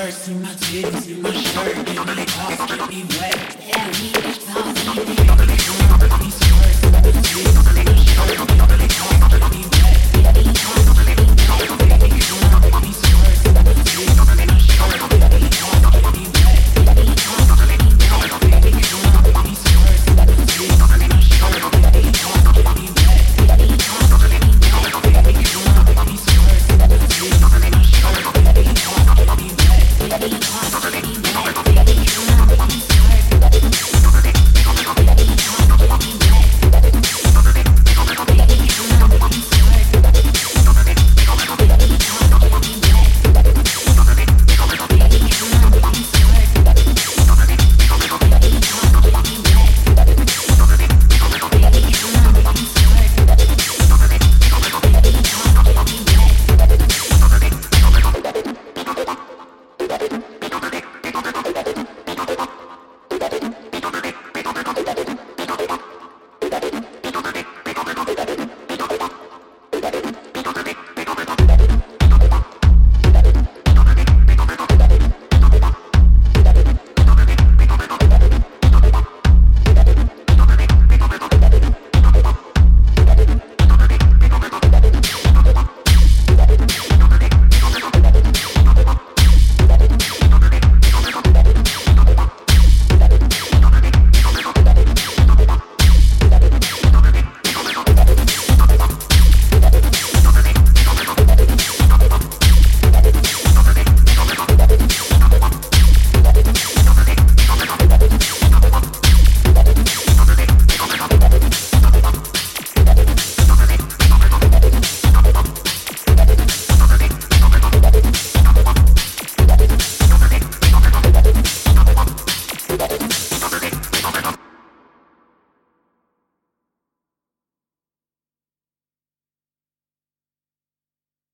purse, in my titties, in my shirt, in my toss, get me wet. Yeah, we.